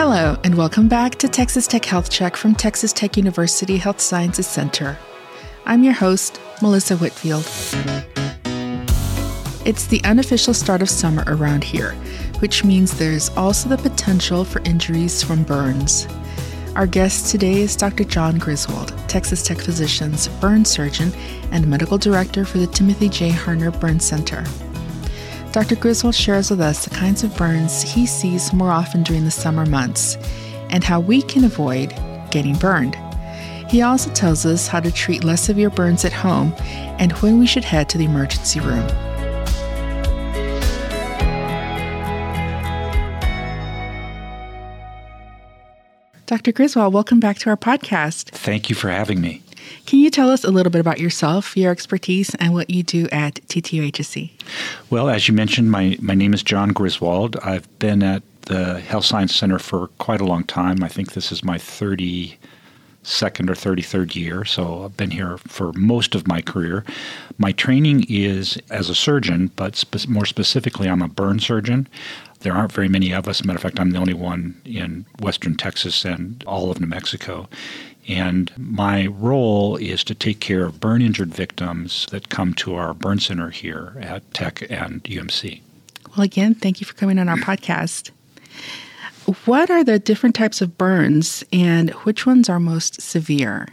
Hello, and welcome back to Texas Tech Health Check from Texas Tech University Health Sciences Center. I'm your host, Melissa Whitfield. It's the unofficial start of summer around here, which means there's also the potential for injuries from burns. Our guest today is Dr. John Griswold, Texas Tech Physicians burn surgeon and medical director for the Timothy J. Harnar Burn Center. Dr. Griswold shares with us the kinds of burns he sees more often during the summer months and how we can avoid getting burned. He also tells us how to treat less severe burns at home and when we should head to the emergency room. Dr. Griswold, welcome back to our podcast. Thank you for having me. Can you tell us a little bit about yourself, your expertise, and what you do at TTUHSC? Well, as you mentioned, my, my name is John Griswold. I've been at the Health Science Center for quite a long time. I think this is my 32nd or 33rd year, so I've been here for most of my career. My training is as a surgeon, but spe- more specifically, I'm a burn surgeon. There aren't very many of us. Matter of fact, I'm the only one in Western Texas and all of New Mexico. And my role is to take care of burn injured victims that come to our burn center here at Tech and UMC. Well, again, thank you for coming on our podcast. What are the different types of burns and which ones are most severe?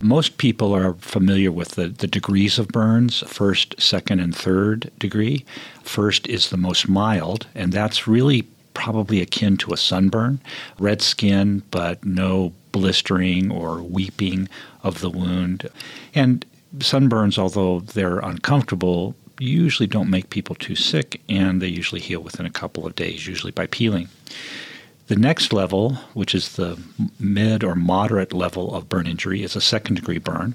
Most people are familiar with the, the degrees of burns first, second, and third degree. First is the most mild, and that's really probably akin to a sunburn red skin, but no blistering or weeping of the wound. And sunburns, although they're uncomfortable, usually don't make people too sick, and they usually heal within a couple of days, usually by peeling. The next level, which is the mid or moderate level of burn injury, is a second degree burn.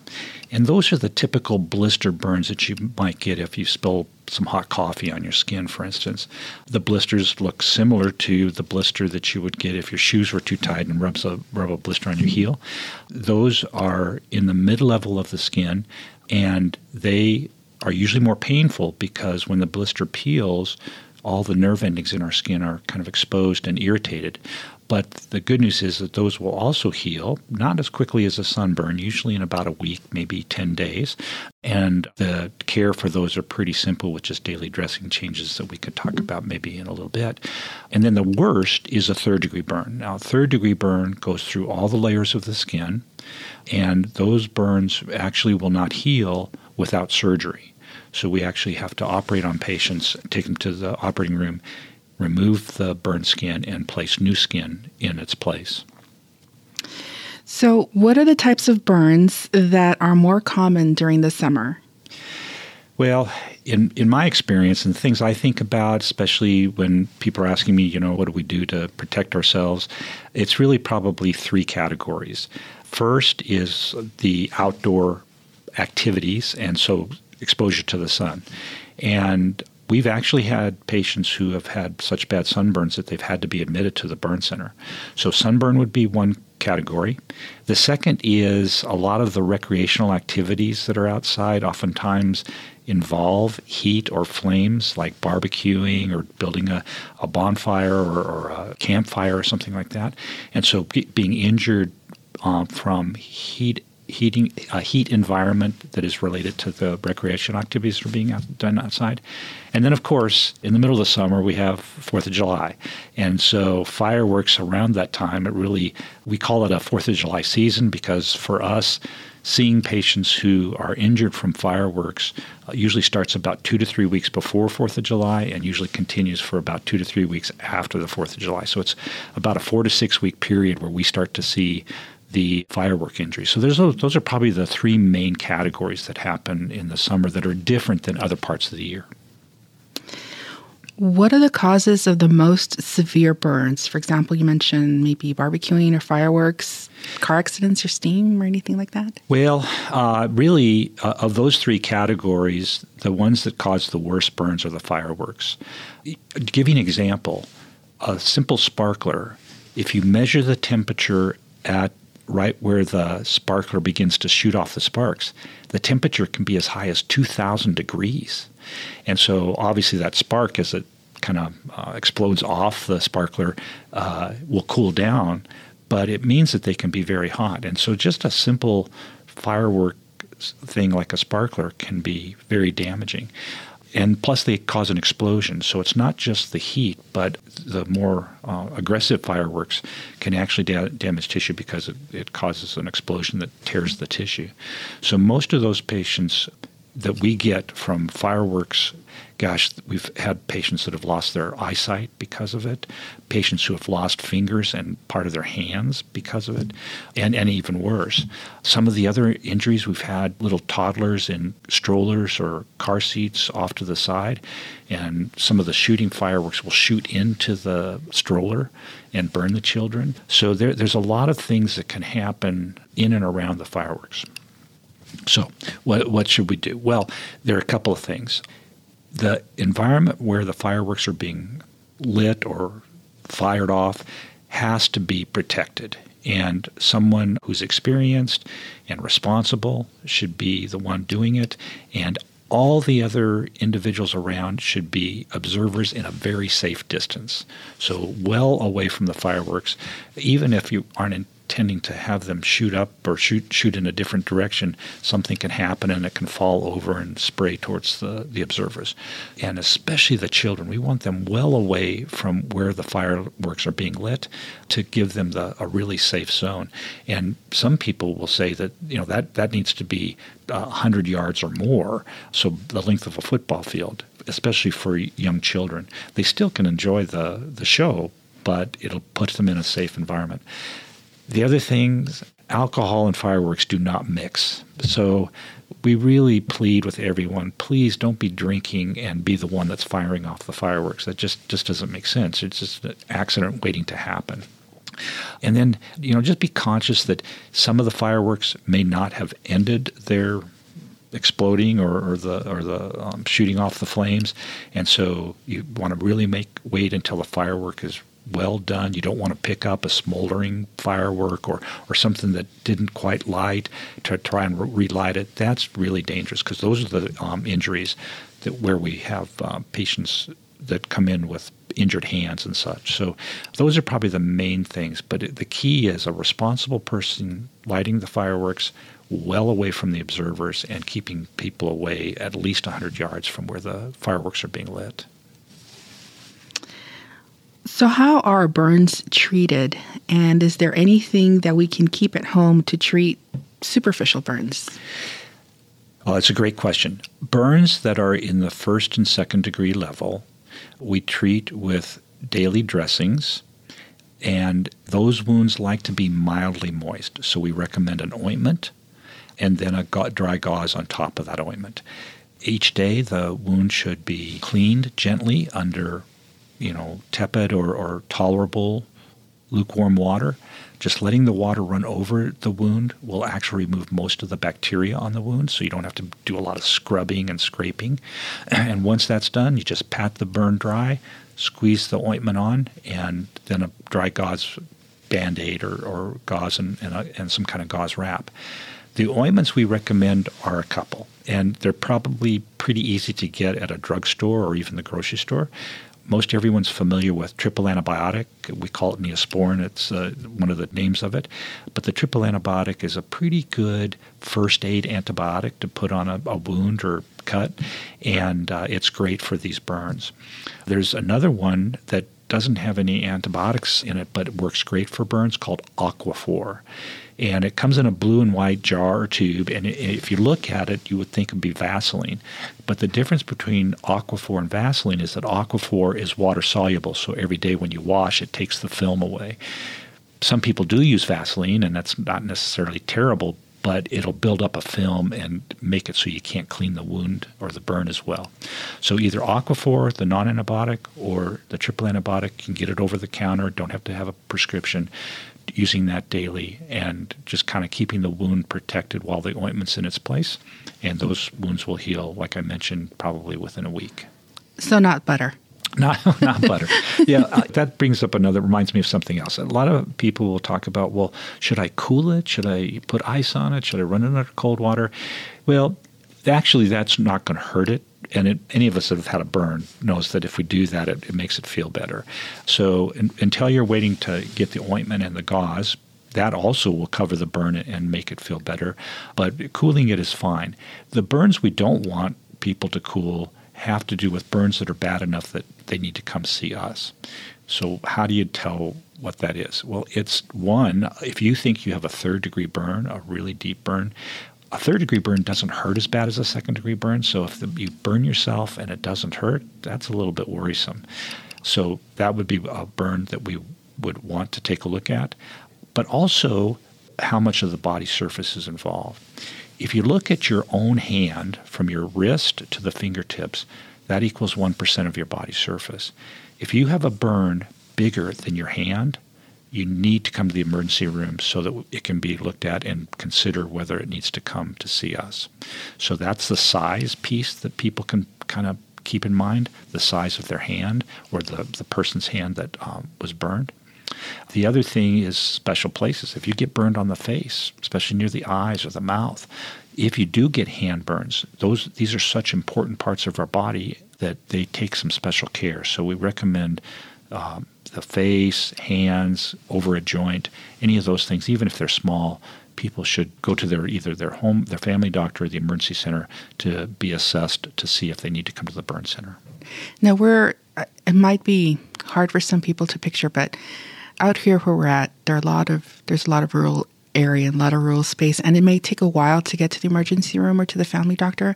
And those are the typical blister burns that you might get if you spill some hot coffee on your skin, for instance. The blisters look similar to the blister that you would get if your shoes were too tight and rubs a, rub a blister on your heel. Those are in the mid level of the skin, and they are usually more painful because when the blister peels, all the nerve endings in our skin are kind of exposed and irritated. But the good news is that those will also heal, not as quickly as a sunburn, usually in about a week, maybe 10 days. And the care for those are pretty simple with just daily dressing changes that we could talk about maybe in a little bit. And then the worst is a third degree burn. Now, third degree burn goes through all the layers of the skin, and those burns actually will not heal without surgery. So we actually have to operate on patients, take them to the operating room, remove the burned skin, and place new skin in its place. So, what are the types of burns that are more common during the summer? Well, in, in my experience and things I think about, especially when people are asking me, you know, what do we do to protect ourselves, it's really probably three categories. First is the outdoor activities, and so exposure to the sun. And we've actually had patients who have had such bad sunburns that they've had to be admitted to the burn center. So, sunburn would be one category. The second is a lot of the recreational activities that are outside oftentimes involve heat or flames, like barbecuing or building a, a bonfire or, or, a campfire or something like that. And so, being injured uh, from heat heating a heat environment that is related to the recreation activities that are being out, done outside. And then, of course, in the middle of the summer, we have Fourth of July, and so fireworks around that time. It really we call it a Fourth of July season because for us. Seeing patients who are injured from fireworks uh, usually starts about two to three weeks before Fourth of July and usually continues for about two to three weeks after the Fourth of July. So it's about a four to six week period where we start to see the firework injuries. So those those are probably the three main categories that happen in the summer that are different than other parts of the year. What are the causes of the most severe burns? For example, you mentioned maybe barbecuing or fireworks, car accidents or steam or anything like that? Well, uh, really, uh, of those three categories, the ones that cause the worst burns are the fireworks. Giving an example, a simple sparkler, if you measure the temperature at right where the sparkler begins to shoot off the sparks, the temperature can be as high as 2,000 degrees. And so, obviously, that spark, as it kind of uh, explodes off the sparkler uh, will cool down, but it means that they can be very hot. And so just a simple firework thing like a sparkler can be very damaging and plus they cause an explosion. So it's not just the heat, but the more uh, aggressive fireworks can actually da- damage tissue because it, it causes an explosion that tears the tissue. So most of those patients that we get from fireworks gosh, we've had patients that have lost their eyesight because of it, patients who have lost fingers and part of their hands because of it, and, and even worse. Some of the other injuries we've had little toddlers in strollers or car seats off to the side, and some of the shooting fireworks will shoot into the stroller and burn the children. So there, there's a lot of things that can happen in and around the fireworks. So, what, what should we do? Well, there are a couple of things the environment where the fireworks are being lit or fired off has to be protected. And someone who's experienced and responsible should be the one doing it. And all the other individuals around should be observers in a very safe distance. So, well away from the fireworks, even if you aren't tending to have them shoot up or shoot shoot in a different direction, something can happen and it can fall over and spray towards the, the observers. And especially the children, we want them well away from where the fireworks are being lit to give them the, a really safe zone. And some people will say that you know that that needs to be uh, 100 yards or more, so the length of a football field, especially for young children. They still can enjoy the the show, but it'll put them in a safe environment. The other things, alcohol and fireworks do not mix. So we really plead with everyone please don't be drinking and be the one that's firing off the fireworks. That just, just doesn't make sense. It's just an accident waiting to happen. And then, you know, just be conscious that some of the fireworks may not have ended their exploding or, or the or the um, shooting off the flames, and so you want to really make wait until the firework is well done. You don't want to pick up a smoldering firework or, or something that didn't quite light to try and relight it. That's really dangerous because those are the um, injuries that where we have um, patients that come in with injured hands and such. So those are probably the main things. But the key is a responsible person lighting the fireworks well away from the observers and keeping people away at least 100 yards from where the fireworks are being lit. So, how are burns treated? And is there anything that we can keep at home to treat superficial burns? Oh, that's a great question. Burns that are in the first and second degree level, we treat with daily dressings, and those wounds like to be mildly moist. So, we recommend an ointment and then a dry gauze on top of that ointment. Each day, the wound should be cleaned gently under you know, tepid or, or tolerable lukewarm water, just letting the water run over the wound will actually remove most of the bacteria on the wound, so you don't have to do a lot of scrubbing and scraping. And once that's done, you just pat the burn dry, squeeze the ointment on, and then a dry gauze band aid or, or gauze and, and, a, and some kind of gauze wrap. The ointments we recommend are a couple, and they're probably pretty easy to get at a drugstore or even the grocery store most everyone's familiar with triple antibiotic. We call it neosporin. It's uh, one of the names of it. But the triple antibiotic is a pretty good first aid antibiotic to put on a, a wound or cut, and uh, it's great for these burns. There's another one that doesn't have any antibiotics in it, but it works great for burns called Aquaphor and it comes in a blue and white jar or tube. And if you look at it, you would think it'd be Vaseline. But the difference between Aquaphor and Vaseline is that Aquaphor is water soluble, so every day when you wash, it takes the film away. Some people do use Vaseline, and that's not necessarily terrible, but it'll build up a film and make it so you can't clean the wound or the burn as well. So either Aquaphor, the non-antibiotic, or the triple antibiotic, can get it over the counter. Don't have to have a prescription using that daily and just kind of keeping the wound protected while the ointment's in its place. And those wounds will heal, like I mentioned, probably within a week. So, not butter. Not, not butter. yeah, uh, that brings up another, reminds me of something else. A lot of people will talk about, well, should I cool it? Should I put ice on it? Should I run it under cold water? Well, actually, that's not going to hurt it And it, any of us that have had a burn knows that if we do that, it, it makes it feel better. So in, until you're waiting to get the ointment and the gauze, that also will cover the burn and make it feel better. But cooling it is fine. The burns we don't want people to cool have to do with burns that are bad enough that they need to come see us. So, how do you tell what that is? Well, it's one, if you think you have a third degree burn, a really deep burn, a third degree burn doesn't hurt as bad as a second degree burn. So, if the, you burn yourself and it doesn't hurt, that's a little bit worrisome. So, that would be a burn that we would want to take a look at, but also how much of the body surface is involved. If you look at your own hand from your wrist to the fingertips, that equals 1% of your body surface. If you have a burn bigger than your hand, you need to come to the emergency room so that it can be looked at and consider whether it needs to come to see us. So that's the size piece that people can kind of keep in mind the size of their hand or the, the person's hand that um, was burned. The other thing is special places. If you get burned on the face, especially near the eyes or the mouth, if you do get hand burns, those these are such important parts of our body that they take some special care. So we recommend um, the face, hands, over a joint, any of those things, even if they're small, people should go to their either their home, their family doctor, or the emergency center to be assessed to see if they need to come to the burn center. Now we're it might be hard for some people to picture, but out here where we're at, there are a lot of there's a lot of rural area and a lot of rural space, and it may take a while to get to the emergency room or to the family doctor.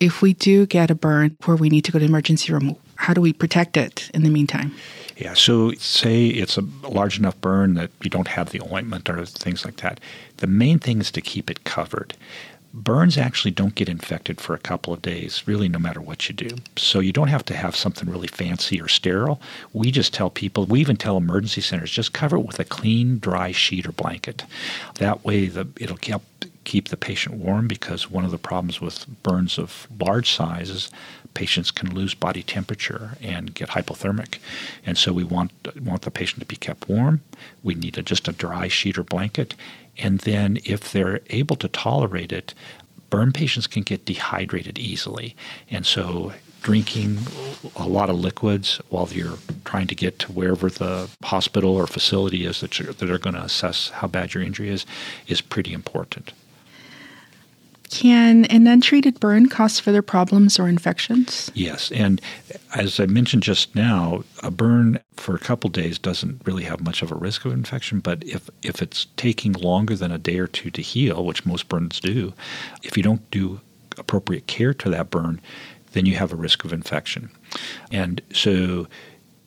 If we do get a burn where we need to go to the emergency room, how do we protect it in the meantime? Yeah, so say it's a large enough burn that you don't have the ointment or things like that. The main thing is to keep it covered burns actually don't get infected for a couple of days, really, no matter what you do. So you don't have to have something really fancy or sterile. We just tell people, we even tell emergency centers, just cover it with a clean, dry sheet or blanket. That way, the, it'll keep, keep the patient warm because one of the problems with burns of large size is patients can lose body temperature and get hypothermic. And so we want want the patient to be kept warm. We need a, just a dry sheet or blanket. And then if they're able to tolerate it, burn patients can get dehydrated easily. And so drinking a lot of liquids while you're trying to get to wherever the hospital or facility is that, that are going to assess how bad your injury is is pretty important. Can an untreated burn cause further problems or infections? Yes. And as I mentioned just now, a burn for a couple days doesn't really have much of a risk of infection. But if, if it's taking longer than a day or two to heal, which most burns do, if you don't do appropriate care to that burn, then you have a risk of infection. And so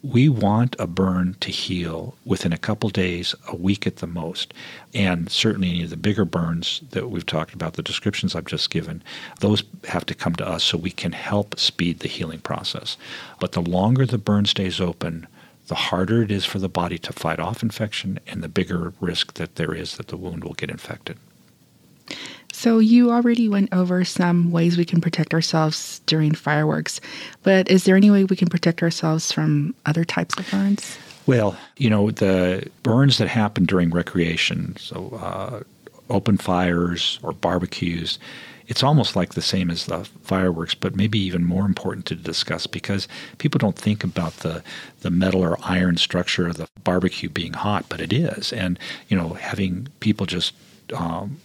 we want a burn to heal within a couple days, a week at the most. And certainly any of the bigger burns that we've talked about, the descriptions I've just given, those have to come to us so we can help speed the healing process. But the longer the burn stays open, the harder it is for the body to fight off infection and the bigger risk that there is that the wound will get infected. So, you already went over some ways we can protect ourselves during fireworks, but is there any way we can protect ourselves from other types of burns? Well, you know, the burns that happen during recreation, so uh, open fires or barbecues, it's almost like the same as the fireworks, but maybe even more important to discuss because people don't think about the, the metal or iron structure of the barbecue being hot, but it is. And, you know, having people just um,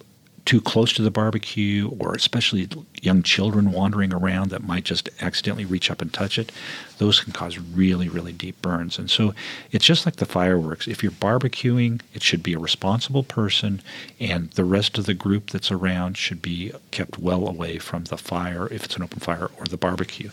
too close to the barbecue, or especially young children wandering around that might just accidentally reach up and touch it, those can cause really, really deep burns. And so it's just like the fireworks. If you're barbecuing, it should be a responsible person, and the rest of the group that's around should be kept well away from the fire, if it's an open fire, or the barbecue.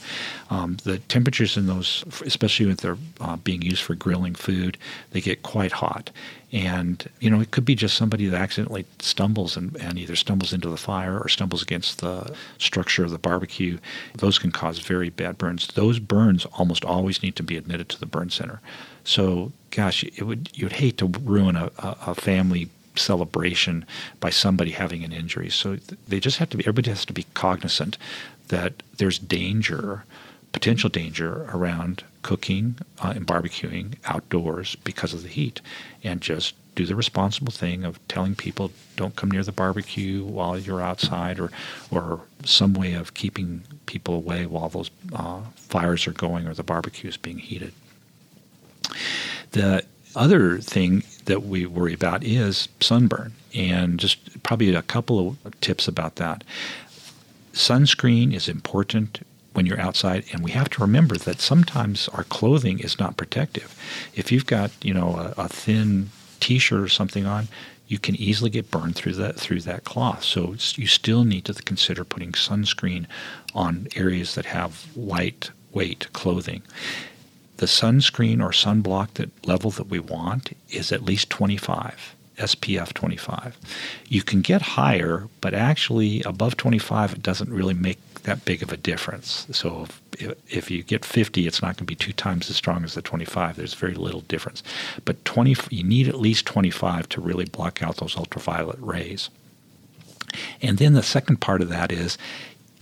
Um, the temperatures in those, especially if they're uh, being used for grilling food, they get quite hot. And, you know, it could be just somebody that accidentally stumbles and, and either stumbles into the fire or stumbles against the structure of the barbecue. Those can cause very bad burns. Those burns almost always need to be admitted to the burn center. So, gosh, it would you'd hate to ruin a, a family celebration by somebody having an injury. So they just have to be, everybody has to be cognizant that there's danger, potential danger around cooking uh, and barbecuing outdoors because of the heat and just do the responsible thing of telling people don't come near the barbecue while you're outside or or some way of keeping people away while those uh, fires are going or the barbecue is being heated. The other thing that we worry about is sunburn and just probably a couple of tips about that. Sunscreen is important when you're outside and we have to remember that sometimes our clothing is not protective. If you've got, you know, a, a thin t-shirt or something on, you can easily get burned through that through that cloth. So you still need to consider putting sunscreen on areas that have lightweight clothing. The sunscreen or sunblock that level that we want is at least 25. SPF 25. You can get higher, but actually above 25 it doesn't really make that big of a difference. So if, if you get 50, it's not going to be two times as strong as the 25. There's very little difference. But 20, you need at least 25 to really block out those ultraviolet rays. And then the second part of that is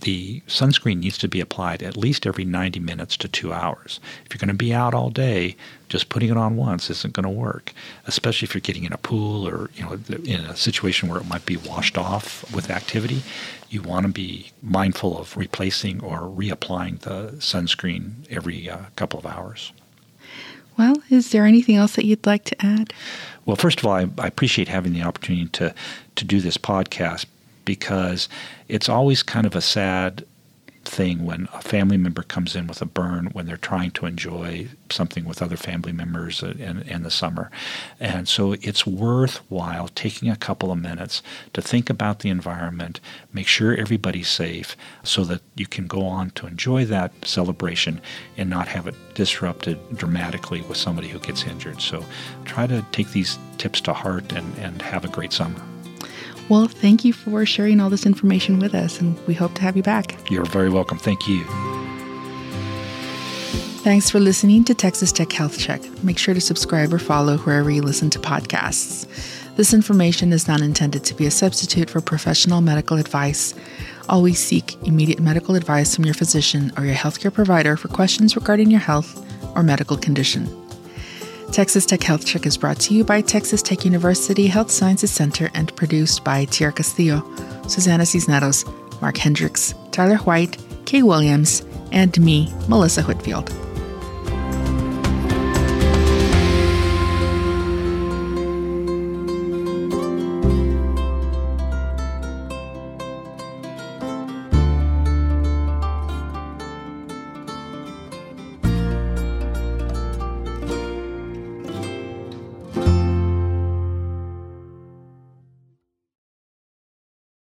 the sunscreen needs to be applied at least every 90 minutes to two hours. If you're going to be out all day, just putting it on once isn't going to work, especially if you're getting in a pool or you know in a situation where it might be washed off with activity. You want to be mindful of replacing or reapplying the sunscreen every uh, couple of hours. Well, is there anything else that you'd like to add? Well, first of all, I, I appreciate having the opportunity to to do this podcast because it's always kind of a sad thing when a family member comes in with a burn when they're trying to enjoy something with other family members in, in the summer. And so it's worthwhile taking a couple of minutes to think about the environment, make sure everybody's safe so that you can go on to enjoy that celebration and not have it disrupted dramatically with somebody who gets injured. So try to take these tips to heart and, and have a great summer. Well, thank you for sharing all this information with us, and we hope to have you back. You're very welcome. Thank you. Thanks for listening to Texas Tech Health Check. Make sure to subscribe or follow wherever you listen to podcasts. This information is not intended to be a substitute for professional medical advice. Always seek immediate medical advice from your physician or your healthcare provider for questions regarding your health or medical condition. Texas Tech Health Check is brought to you by Texas Tech University Health Sciences Center and produced by Tierra Castillo, Susana Cisneros, Mark Hendricks, Tyler White, Kay Williams, and me, Melissa Whitfield.